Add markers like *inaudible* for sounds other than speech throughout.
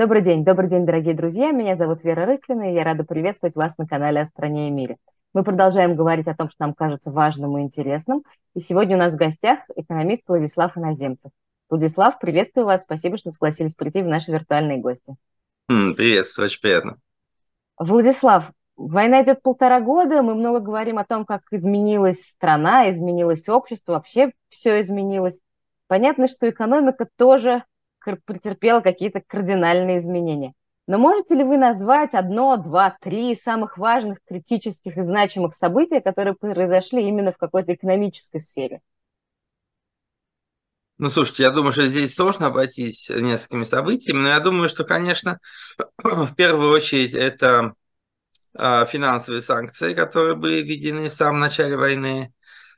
Добрый день, добрый день, дорогие друзья. Меня зовут Вера Рыклина, и я рада приветствовать вас на канале «О стране и мире». Мы продолжаем говорить о том, что нам кажется важным и интересным. И сегодня у нас в гостях экономист Владислав Иноземцев. Владислав, приветствую вас. Спасибо, что согласились прийти в наши виртуальные гости. Привет, очень приятно. Владислав, война идет полтора года, мы много говорим о том, как изменилась страна, изменилось общество, вообще все изменилось. Понятно, что экономика тоже претерпела какие-то кардинальные изменения. Но можете ли вы назвать одно, два, три самых важных, критических и значимых события, которые произошли именно в какой-то экономической сфере? Ну, слушайте, я думаю, что здесь сложно обойтись несколькими событиями, но я думаю, что, конечно, *clears throat* в первую очередь это а, финансовые санкции, которые были введены в самом начале войны.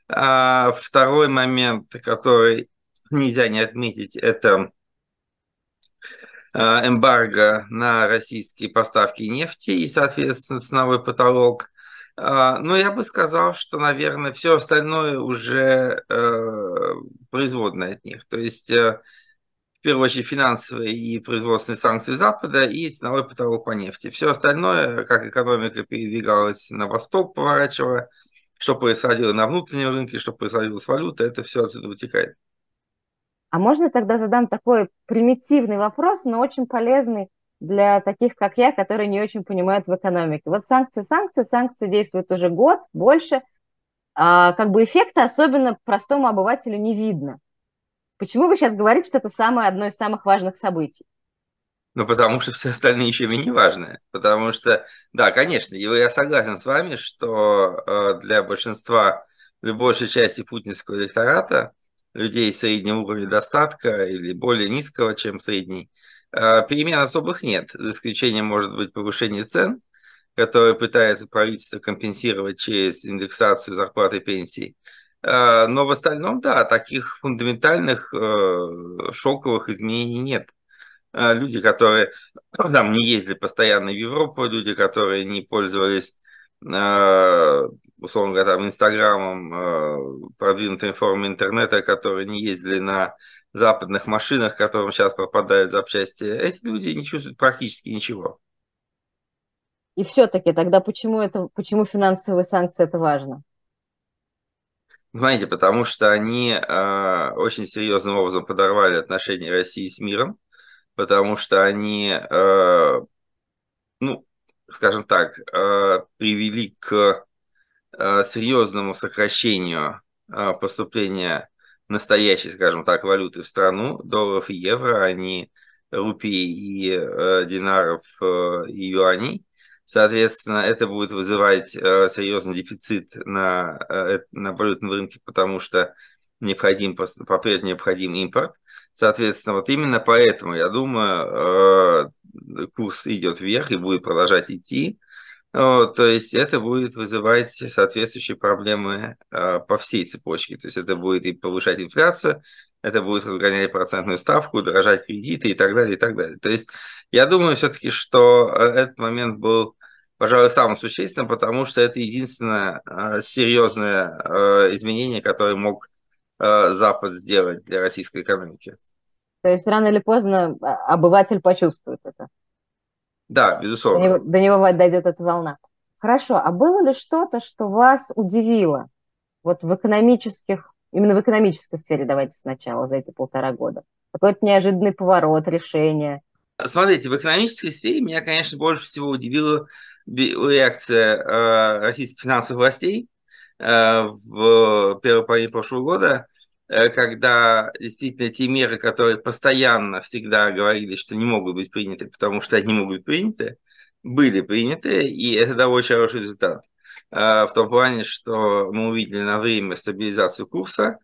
А второй момент, который нельзя не отметить, это эмбарго на российские поставки нефти и, соответственно, ценовой потолок. А, но я бы сказал, что, наверное, все остальное уже э, производное от них. То есть, э, в первую очередь, финансовые и производственные санкции Запада и ценовой потолок по нефти. Все остальное, как экономика передвигалась на восток, поворачивая, что происходило на внутреннем рынке, что происходило с валютой, это все отсюда вытекает. А можно тогда задам такой примитивный вопрос, но очень полезный для таких, как я, которые не очень понимают в экономике. Вот санкции, санкции, санкции действуют уже год, больше. А как бы эффекта особенно простому обывателю не видно. Почему вы сейчас говорите, что это самое одно из самых важных событий? Ну, потому что все остальные еще менее важные. Потому что, да, конечно, я согласен с вами, что э, для большинства, для большей части путинского электората людей среднего уровня достатка или более низкого, чем средний, а, перемен особых нет, за исключением, может быть, повышения цен, которое пытается правительство компенсировать через индексацию зарплаты и пенсий. А, но в остальном, да, таких фундаментальных э, шоковых изменений нет. А, люди, которые *clears throat* там не ездили постоянно в Европу, люди, которые не пользовались условно говоря, там, Инстаграмом, э, продвинутыми формами интернета, которые не ездили на западных машинах, которым сейчас пропадают запчасти, эти люди не чувствуют практически ничего. И все-таки тогда почему, это, почему финансовые санкции это важно? Знаете, потому что они э, очень серьезным образом подорвали отношения России с миром, потому что они, э, ну, скажем так, э, привели к Э, серьезному сокращению э, поступления настоящей, скажем так, валюты в страну, долларов и евро, а не рупий и динаров и юаней. Соответственно, это будет вызывать серьезный дефицит на, на валютном рынке, потому что необходим, по-прежнему необходим импорт. Соответственно, вот именно поэтому, я думаю, курс идет вверх и будет продолжать идти. То есть это будет вызывать соответствующие проблемы а, по всей цепочке. То есть это будет и повышать инфляцию, это будет разгонять процентную ставку, дорожать кредиты и так далее, и так далее. То есть я думаю все-таки, что э, этот момент был, пожалуй, самым существенным, потому что это единственное а, серьезное а, изменение, которое мог Запад сделать для российской экономики. То есть рано или поздно обыватель почувствует это. Да, безусловно. До него, до него дойдет эта волна. Хорошо, а было ли что-то, что вас удивило вот в экономических, именно в экономической сфере, давайте сначала, за эти полтора года? Какой-то неожиданный поворот, решение? Смотрите, в экономической сфере меня, конечно, больше всего удивила реакция э, российских финансовых властей э, в первой половине прошлого года когда действительно те меры, которые постоянно всегда говорили, что не могут быть приняты, потому что они могут быть приняты, были приняты, и это очень хороший результат. Э, в том плане, что мы увидели на время стабилизацию курса,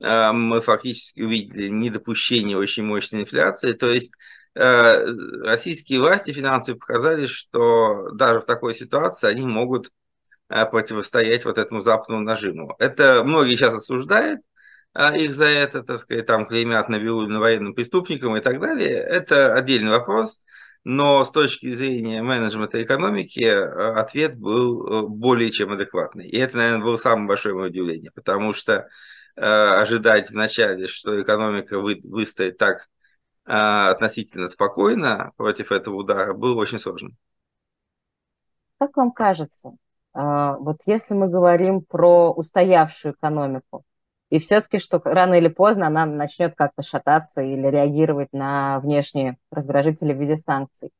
э, мы фактически увидели недопущение очень мощной инфляции, то есть российские власти финансовые показали, что даже в такой ситуации они могут противостоять вот этому западному нажиму. Это многие сейчас осуждают, а их за это, так сказать, там клеймят Набиуллина военным преступником и так далее, это отдельный вопрос. Но с точки зрения менеджмента экономики э, ответ был э, более чем адекватный. И это, наверное, было самое большое мое удивление, потому что э, ожидать вначале, что экономика вы, выстоит так относительно спокойно против этого удара, было очень сложно. Как вам кажется, вот если мы говорим про устоявшую экономику, и все-таки, что рано или поздно она начнет как-то шататься или реагировать на внешние раздражители в виде санкций.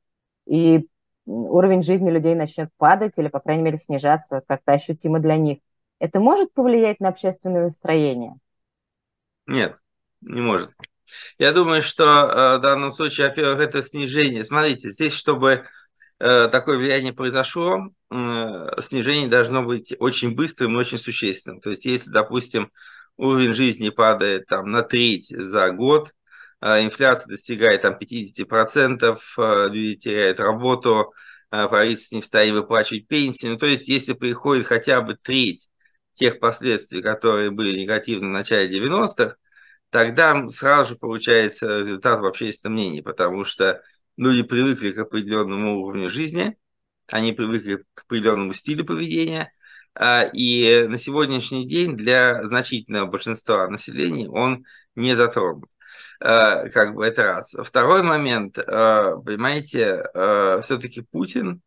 И уровень жизни людей начнет падать или, по крайней мере, снижаться как-то ощутимо для них. Это может повлиять на общественное настроение? Нет, не может. Я думаю, что э, в данном случае, во-первых, это снижение. Смотрите, здесь, чтобы э, такое влияние произошло, снижение должно быть очень быстрым и очень существенным. То есть, если, допустим, уровень жизни падает там, на треть за год, а инфляция достигает там, 50%, а, люди теряют работу, а, правительство не в состоянии выплачивать пенсии. Ну, то есть, если приходит хотя бы треть тех последствий, которые были негативны в начале 90-х, тогда сразу же получается результат в общественном мнении, потому что люди привыкли к определенному уровню жизни, они привыкли к определенному стилю поведения – и на сегодняшний день для значительного большинства населения он не затронут. А, как бы это раз. Второй момент, а, понимаете, все-таки Путин,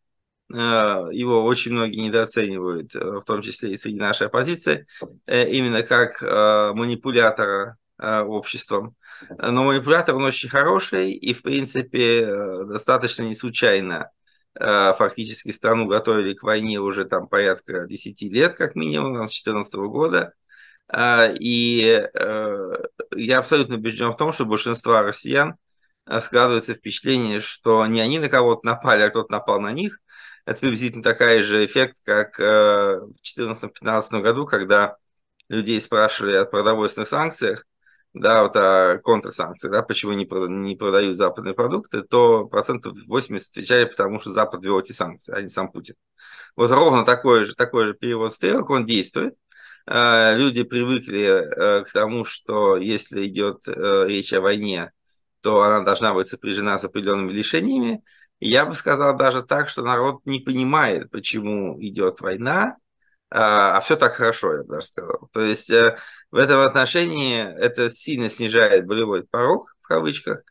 его очень многие недооценивают, в том числе и среди нашей оппозиции, э, именно как манипулятора обществом. Но манипулятор он очень хороший и, в принципе, э, достаточно не случайно фактически страну готовили к войне уже там порядка 10 лет, как минимум, с 2014 года. А, и э, я абсолютно убежден в том, что большинство россиян э, складывается впечатление, что не они на кого-то напали, а кто-то напал на них. Это приблизительно такой же эффект, как в 2014-2015 году, когда людей спрашивали о продовольственных санкциях, да, вот о контрсанкциях, да, почему не, не продают западные продукты, то процентов 80 отвечали, потому что Запад ввел эти санкции, а не сам Путин. Вот ровно такой же, такой же перевод стрелок, он действует. Э, люди привыкли э, к тому, что если идет э, речь о войне, то она должна быть сопряжена с определенными лишениями. Я бы сказал даже так, что народ не понимает, почему идет война, а, а все так хорошо, я бы даже сказал. То есть э, в этом отношении это сильно снижает болевой порог, в кавычках,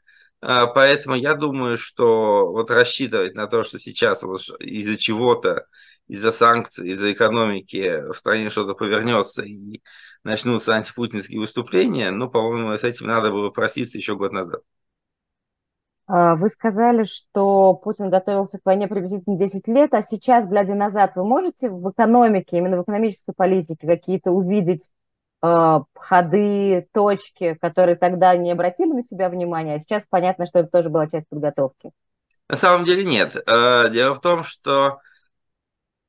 а, Поэтому я думаю, что вот рассчитывать на то, что сейчас вот из-за чего-то, из-за санкций, из-за экономики в стране что-то повернется и начнутся антипутинские выступления, ну, по-моему, с этим надо было проситься еще год назад. А, вы сказали, что Путин готовился к войне приблизительно 10 лет, а сейчас, глядя назад, вы можете в экономике, именно в экономической политике какие-то увидеть э, ходы, точки, которые тогда не обратили на себя внимания, а сейчас понятно, что это тоже была часть подготовки? На самом деле нет. Э, дело в том, что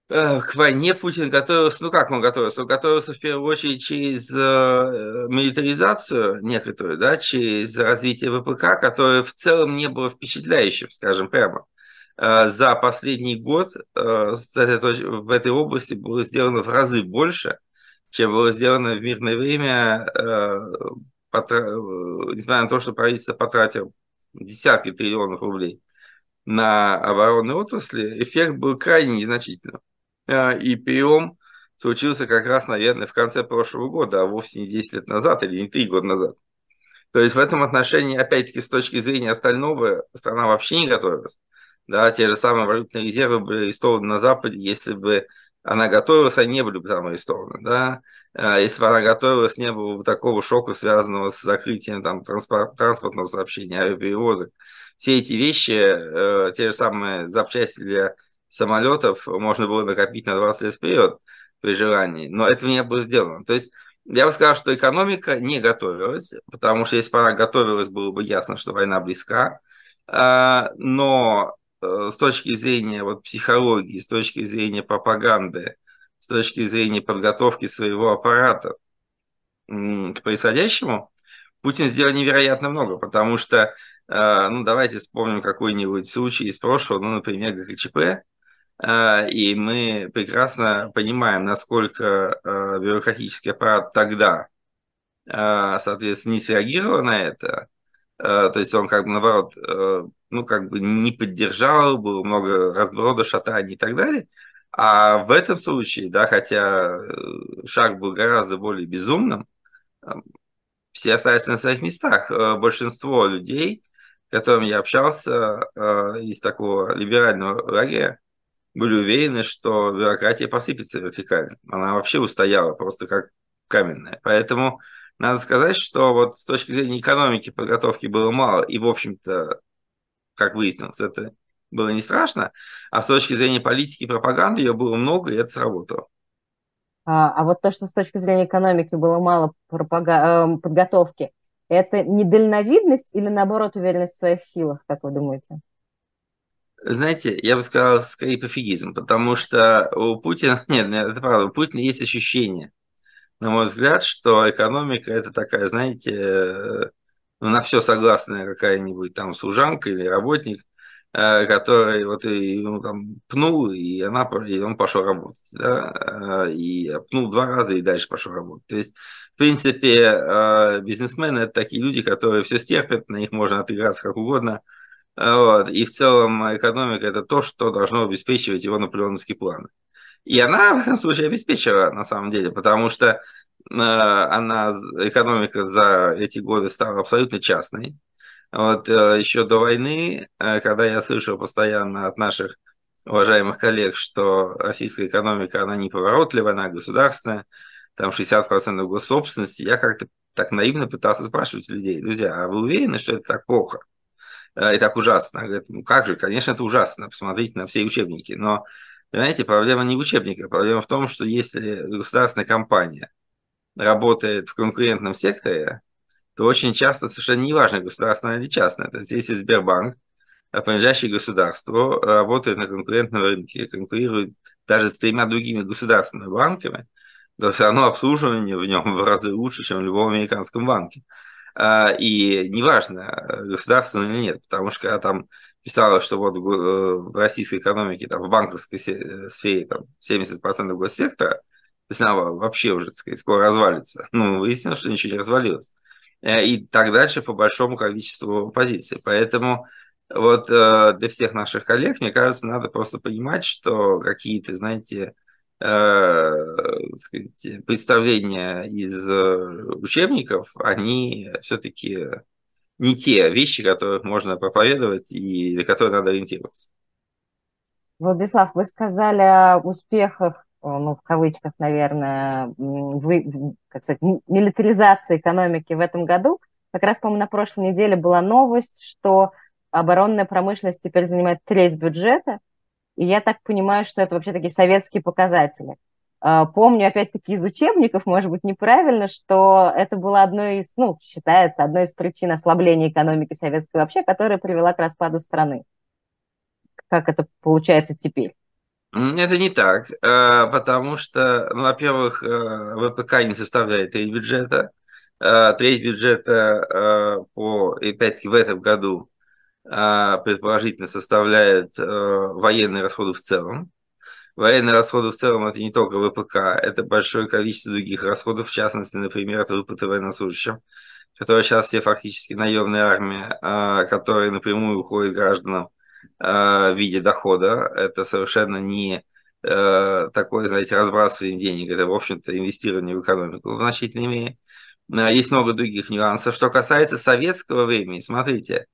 к войне Путин готовился, ну как он готовился? Он готовился в первую очередь через э, милитаризацию некоторую, да, через развитие ВПК, которое в целом не было впечатляющим, скажем прямо. Э, за последний год в этой области было сделано в разы больше, чем было сделано в мирное время, несмотря на то, что правительство потратило десятки триллионов рублей на оборонные отрасли, эффект был крайне незначительным. А, и перелом случился как раз, наверное, в конце прошлого года, а вовсе не 10 лет назад или не 3 года назад. То есть в этом отношении, опять-таки, с точки зрения остального, страна вообще не готовилась. Да, те же самые валютные резервы были арестованы на Западе, если бы она готовилась, они не были бы там арестованы. Да? А если бы она готовилась, не было бы такого шока, связанного с закрытием там, транспорт, транспортного сообщения, авиаперевозок. Все эти вещи, э, те же самые запчасти для самолетов можно было накопить на 20 лет вперед при желании, но этого не было сделано. То есть я бы сказал, что экономика не готовилась, потому что если бы она готовилась, было бы ясно, что война близка. А, но э, с точки зрения вот, психологии, с точки зрения пропаганды, с точки зрения подготовки своего аппарата к происходящему, Путин сделал невероятно много, потому что, э, ну, давайте вспомним какой-нибудь случай из прошлого, ну, например, ГКЧП, и мы прекрасно понимаем, насколько а, бюрократический аппарат тогда, а, соответственно, не среагировал на это, то есть он как бы наоборот, ну как бы не поддержал, было много разброда, шатаний и так далее. А в этом случае, да, хотя э, шаг был гораздо более безумным, все остались на своих местах. Большинство людей которым я общался из такого либерального лагеря, были уверены, что бюрократия посыпется вертикально. Она вообще устояла просто как каменная. Поэтому надо сказать, что вот с точки зрения экономики подготовки было мало, и, в общем-то, как выяснилось, это было не страшно, а с точки зрения политики и пропаганды ее было много, и это сработало. А, а вот то, что с точки зрения экономики было мало пропага... Эм, подготовки, это недальновидность или, наоборот, уверенность в своих силах, как вы думаете? Знаете, я бы сказал, скорее пофигизм, потому что у Путина, нет, это правда, у Путина есть ощущение, на мой взгляд, что экономика это такая, знаете, э, ну, на все согласная какая-нибудь там служанка или работник, э, который вот и, ну, там, пнул, и, она, и он пошел работать, да, э, и пнул два раза и дальше пошел работать. То есть, в принципе, бизнесмены – это такие люди, которые все стерпят, на них можно отыграться как угодно – вот. И в целом экономика – это то, что должно обеспечивать его наполеоновский план. И она в этом случае обеспечила, на самом деле, потому что э, она, экономика за эти годы стала абсолютно частной. Вот э, еще до войны, э, когда я слышал постоянно от наших уважаемых коллег, что российская экономика, она не поворотливая, она государственная, там 60% госсобственности, я как-то так наивно пытался спрашивать людей, друзья, а вы уверены, что это так плохо? Э, и так ужасно. Говорит, ну как же, конечно, это ужасно, посмотрите на все учебники. Но, понимаете, проблема не в учебниках, проблема в том, что если государственная компания работает в конкурентном секторе, то очень часто совершенно неважно, государственная или частная. То есть если Сбербанк, э, принадлежащий государству, работает на конкурентном рынке, конкурирует даже с тремя другими государственными банками, то все равно обслуживание в нем в разы лучше, чем в любом американском банке. А, и неважно, государственное или нет, потому что когда там писалось, что вот в э, российской экономике, там, в банковской э, сфере там, 70% госсектора, то есть она вообще уже, так сказать, скоро развалится. Ну, выяснилось, что ничего не развалилось. Э, и так дальше по большому количеству позиций. Поэтому вот для всех наших коллег, мне кажется, надо просто понимать, что какие-то, знаете, Э, сказать, представления из э, учебников, они все-таки не те вещи, которых можно проповедовать и на которые надо ориентироваться. Владислав, вы сказали о успехах, ну, в кавычках, наверное, вы, как сказать, милитаризации экономики в этом году. Как раз, по-моему, на прошлой неделе была новость, что оборонная промышленность теперь занимает треть бюджета, и я так понимаю, что это вообще такие советские показатели. А, помню, опять-таки, из учебников, может быть, неправильно, что это было одной из, ну, считается, одной из причин ослабления экономики советской вообще, которая привела к распаду страны. Как это получается теперь? Это не так, а, потому что, ну, во-первых, а, ВПК не составляет треть бюджета. Треть бюджета по, опять-таки, в этом году предположительно составляет э, военные расходы в целом. Военные расходы в целом это не только ВПК, это большое количество других расходов, в частности, например, это выплаты военнослужащим, которые сейчас все фактически наемная армия, а, которая напрямую уходит гражданам а, в виде дохода. Это совершенно не э, такое, знаете, разбрасывание денег, это, в общем-то, инвестирование в экономику в значительной мере. Есть много других нюансов. Что касается советского времени, смотрите,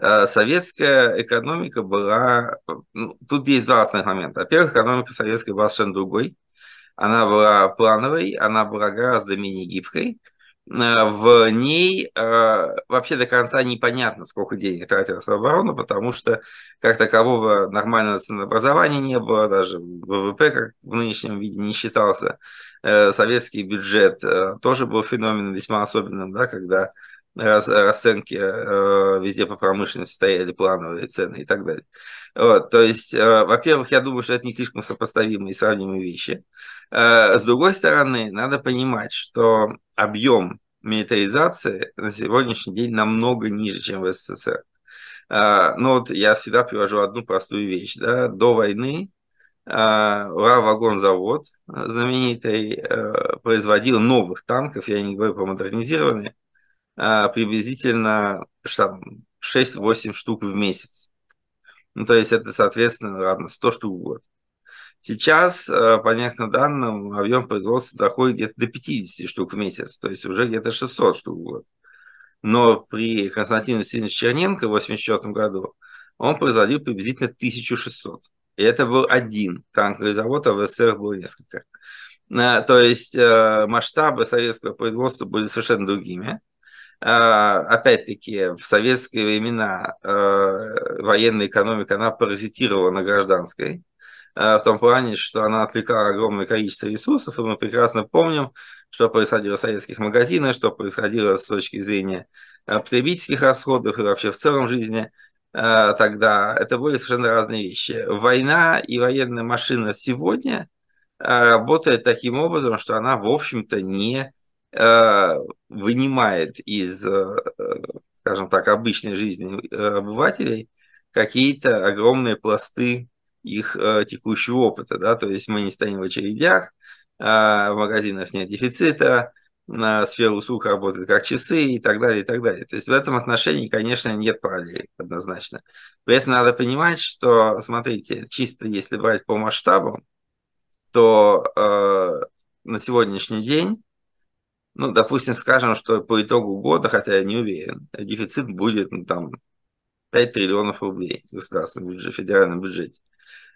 советская экономика была... Ну, тут есть два основных момента. Во-первых, экономика советская была совершенно другой. Она была плановой, она была гораздо менее гибкой. Э, в ней э, вообще до конца непонятно, сколько денег тратилось в оборону, потому что как такового нормального ценообразования не было, даже ВВП как в нынешнем виде не считался. Советский бюджет тоже был феноменом весьма особенным, да, когда расценки э, везде по промышленности стояли плановые цены и так далее. Вот, то есть, э, во-первых, я думаю, что это не слишком сопоставимые и сравнимые вещи. Э, с другой стороны, надо понимать, что объем милитаризации на сегодняшний день намного ниже, чем в СССР. Ну вот я всегда привожу одну простую вещь. Да? До войны Ура-вагонзавод знаменитый производил новых танков, я не говорю про модернизированные, приблизительно 6-8 штук в месяц. Ну, то есть это, соответственно, равно 100 штук в год. Сейчас, а, по некоторым данным, объем производства доходит где-то до 50 штук в месяц, то есть уже где-то 600 штук в год. но при Константине Васильевиче Черненко в 1984 году он производил приблизительно 1600. И это был один танковый завод, а в СССР было несколько. То есть масштабы советского производства были совершенно другими. А, опять-таки, в советские времена э, военная экономика, она паразитировала на гражданской, э, в том плане, что она отвлекала огромное количество ресурсов, и мы прекрасно помним, что происходило в советских магазинах, что происходило с точки зрения потребительских расходов и вообще в целом жизни тогда. Это были совершенно разные вещи. Война и военная машина сегодня – Э, работает таким образом, что она, в общем-то, не э, вынимает из, э, скажем так, обычной жизни обывателей какие-то огромные пласты их текущего опыта, да, то есть мы не стоим в очередях, в магазинах нет дефицита, на сфера услуг работает как часы и так далее, и так далее. То есть в этом отношении, конечно, нет параллели однозначно. При этом надо понимать, что, смотрите, чисто если брать по масштабам, то э, на сегодняшний день, ну, допустим, скажем, что по итогу года, хотя я не уверен, дефицит будет ну, там 5 триллионов рублей в государственном бюджете, федеральном бюджете.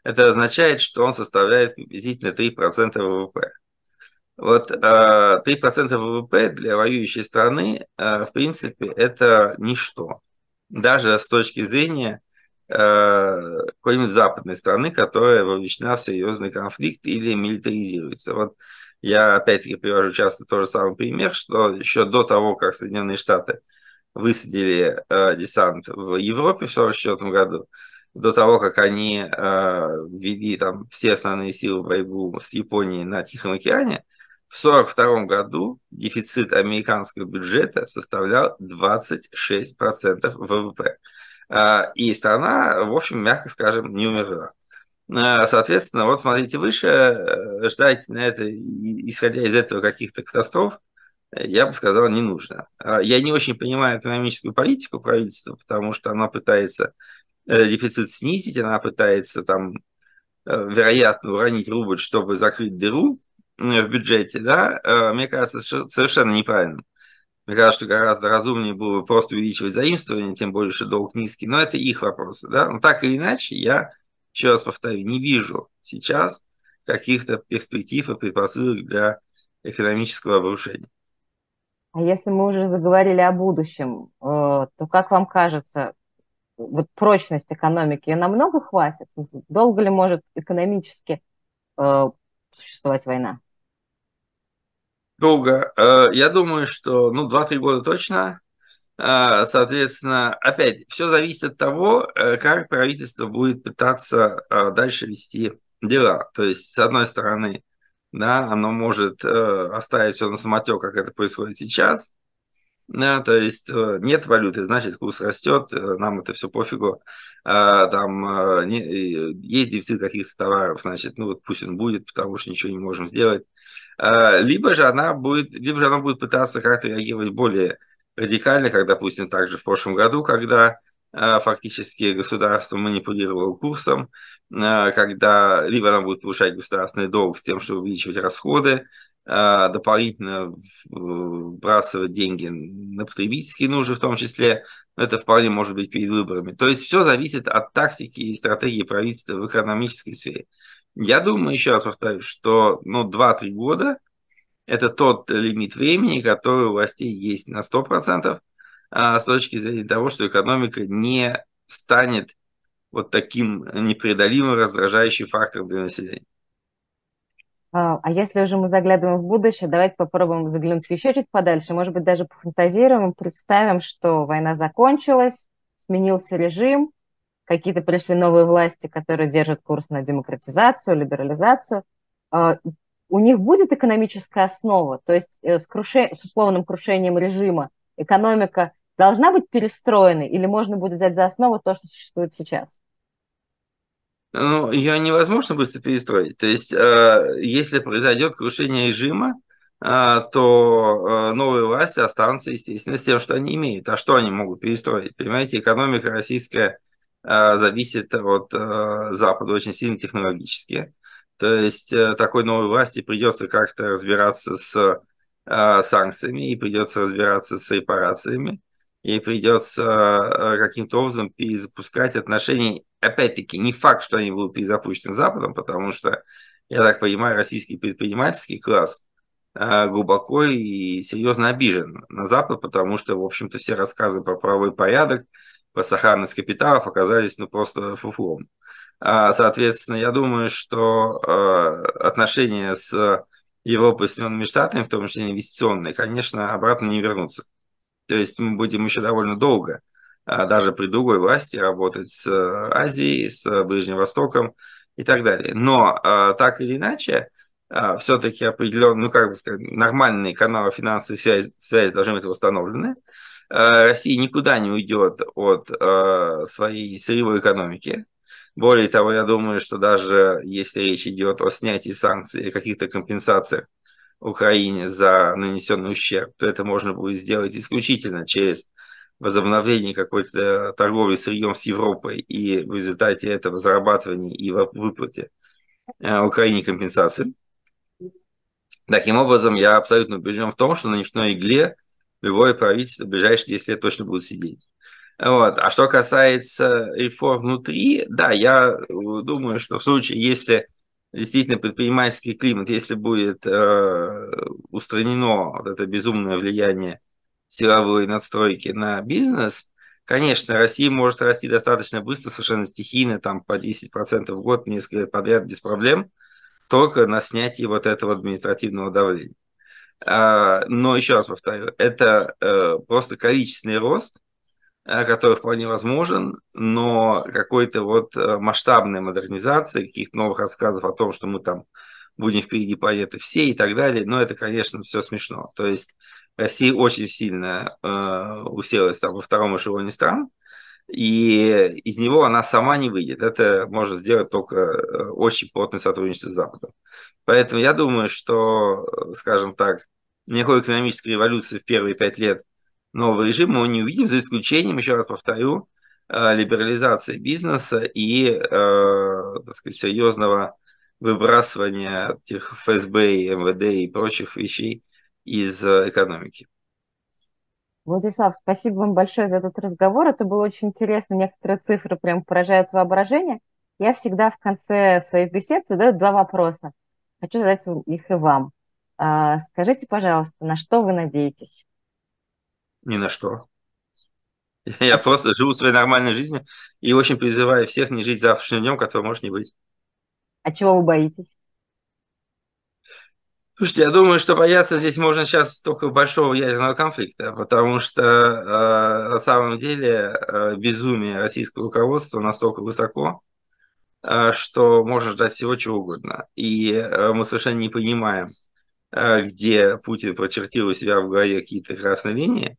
Это означает, что он составляет приблизительно 3% ВВП. Вот э, 3% ВВП для воюющей страны, э, в принципе, это ничто. Даже с точки зрения Э, какой-нибудь западной страны, которая вовлечена в серьезный конфликт или милитаризируется. Вот я опять-таки привожу часто тот же самый пример, что еще до того, как Соединенные Штаты высадили э, десант в Европе в 1944 году, до того, как они э, ввели там все основные силы в борьбу с Японией на Тихом океане, в 1942 году дефицит американского бюджета составлял 26% ВВП. А, и страна, в общем, мягко скажем, не умерла. А, соответственно, вот смотрите выше, э, ждать на это, исходя из этого каких-то катастроф, я бы сказал, не нужно. А, я не очень понимаю экономическую политику правительства, потому что она пытается э, дефицит снизить, она пытается там, э, вероятно, уронить рубль, чтобы закрыть дыру в бюджете, да, мне кажется, совершенно неправильно. Мне кажется, что гораздо разумнее было бы просто увеличивать заимствование, тем более, что долг низкий. Но это их вопросы. Да? Но так или иначе, я, еще раз повторю, не вижу сейчас каких-то перспектив и предпосылок для экономического обрушения. А если мы уже заговорили о будущем, э, то как вам кажется, вот прочность экономики ее намного хватит? В смысле, долго ли может экономически э, существовать война? Долго. Э, я думаю, что ну, 2-3 года точно. Э, соответственно, опять, все зависит от того, э, как правительство будет пытаться дальше вести дела. То есть, с одной стороны, да, оно может оставить все на самотек, как это происходит сейчас. Да, то есть нет валюты, значит курс растет, нам это все пофигу. Там есть дефицит каких-то товаров, значит, ну вот пусть он будет, потому что ничего не можем сделать. А, либо же она будет, либо же она будет пытаться как-то реагировать более радикально, как, допустим, также в прошлом году, когда а, фактически государство манипулировало курсом, а, когда либо она будет повышать государственный долг с тем, чтобы увеличивать расходы, дополнительно вбрасывать деньги на потребительские нужды в том числе, это вполне может быть перед выборами. То есть все зависит от тактики и стратегии правительства в экономической сфере. Я думаю, еще раз повторюсь, что ну, 2-3 года – это тот лимит времени, который у властей есть на 100%, а, с точки зрения того, что экономика не станет вот таким непреодолимым раздражающим фактором для населения. А, а если уже мы заглядываем в будущее, давайте попробуем заглянуть еще чуть подальше, может быть, даже пофантазируем представим, что война закончилась, сменился режим, какие-то пришли новые власти, которые держат курс на демократизацию, либерализацию, а, у них будет экономическая основа, то есть э, с, круше... с условным крушением режима экономика должна быть перестроенной или можно будет взять за основу то, что существует сейчас? Ну, ее невозможно быстро перестроить. То есть, э, если произойдет крушение режима, э, то новые власти останутся, естественно, с тем, что они имеют. А что они могут перестроить? Понимаете, экономика российская Э, зависит от э, Запада очень сильно технологически. То есть э, такой новой власти придется как-то разбираться с санкциями и придется разбираться с репарациями. и придется э, каким-то образом перезапускать отношения. Опять-таки, не факт, что они будут перезапущены Западом, потому что, я так понимаю, российский предпринимательский класс э, глубоко и серьезно обижен на Запад, потому что, в общем-то, все рассказы про правовой порядок, про сохранность капиталов оказались ну, просто фуфлом. А, соответственно, я думаю, что э, отношения с Европой и Соединенными Штатами, в том числе инвестиционные, конечно, обратно не вернутся. То есть мы будем еще довольно долго, а, даже при другой власти, работать с э, Азией, с Ближним Востоком и так далее. Но а, так или иначе, а, все-таки определенно, ну как бы сказать, нормальные каналы финансовой связи, связи должны быть восстановлены. Россия никуда не уйдет от своей сырьевой экономики. Более того, я думаю, что даже если речь идет о снятии санкций или каких-то компенсациях Украине за нанесенный ущерб, то это можно будет сделать исключительно через возобновление какой-то торговли сырьем с Европой и в результате этого зарабатывания и выплате э, Украине компенсации. Таким образом, я абсолютно убежден в том, что на нефтяной игле любое правительство в ближайшие 10 лет точно будет сидеть. Вот. А что касается реформ внутри, да, я думаю, что в случае, если действительно предпринимательский климат, если будет э, устранено вот это безумное влияние силовой надстройки на бизнес, конечно, Россия может расти достаточно быстро, совершенно стихийно, там по 10% в год, несколько лет подряд без проблем, только на снятие вот этого административного давления. А, но еще раз повторю, это э, просто количественный рост, Э, который вполне возможен, но какой-то вот э, масштабной модернизации, каких-то новых рассказов о том, что мы там будем впереди планеты все и так далее, но это, конечно, все смешно. То есть Россия очень сильно э, уселась там во втором эшелоне стран, и из него она сама не выйдет. Это может сделать только э, очень плотное сотрудничество с Западом. Поэтому я думаю, что, скажем так, никакой экономической революции в первые пять лет – нового режима мы не увидим, за исключением, еще раз повторю, э, либерализации бизнеса и э, так сказать, серьезного выбрасывания этих ФСБ, и МВД и прочих вещей из э, экономики. Владислав, спасибо вам большое за этот разговор. Это было очень интересно. Некоторые цифры прям поражают воображение. Я всегда в конце своих бесед задаю два вопроса. Хочу задать их и вам. А, скажите, пожалуйста, на что вы надеетесь? Ни на что. Я просто живу своей нормальной жизнью и очень призываю всех не жить завтрашним днем, который может не быть. А чего вы боитесь? Слушайте, я думаю, что бояться здесь можно сейчас только большого ядерного конфликта, потому что э, на самом деле э, безумие российского руководства настолько высоко, э, что можно ждать всего чего угодно. И э, мы совершенно не понимаем, э, где Путин прочертил у себя в голове какие-то красные линии,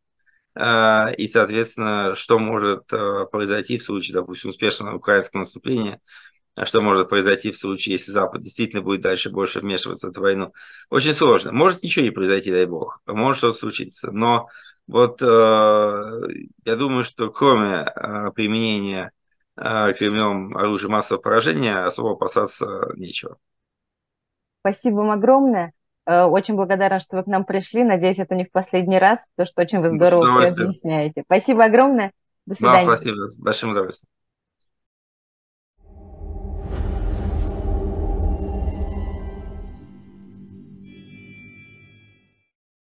и, соответственно, что может э, произойти в случае, допустим, успешного украинского наступления, а что может произойти в случае, если Запад действительно будет дальше больше вмешиваться в эту войну. Очень сложно. Может ничего не произойти, дай бог. Может что-то случиться. Но вот э, я думаю, что кроме э, применения Кремлем оружия массового поражения, особо опасаться нечего. Спасибо вам огромное. Э, очень благодарна, что вы к нам пришли. Надеюсь, это не в последний раз, потому что очень вы здорово все объясняете. Спасибо огромное. До свидания. Вам спасибо. С большим удовольствием.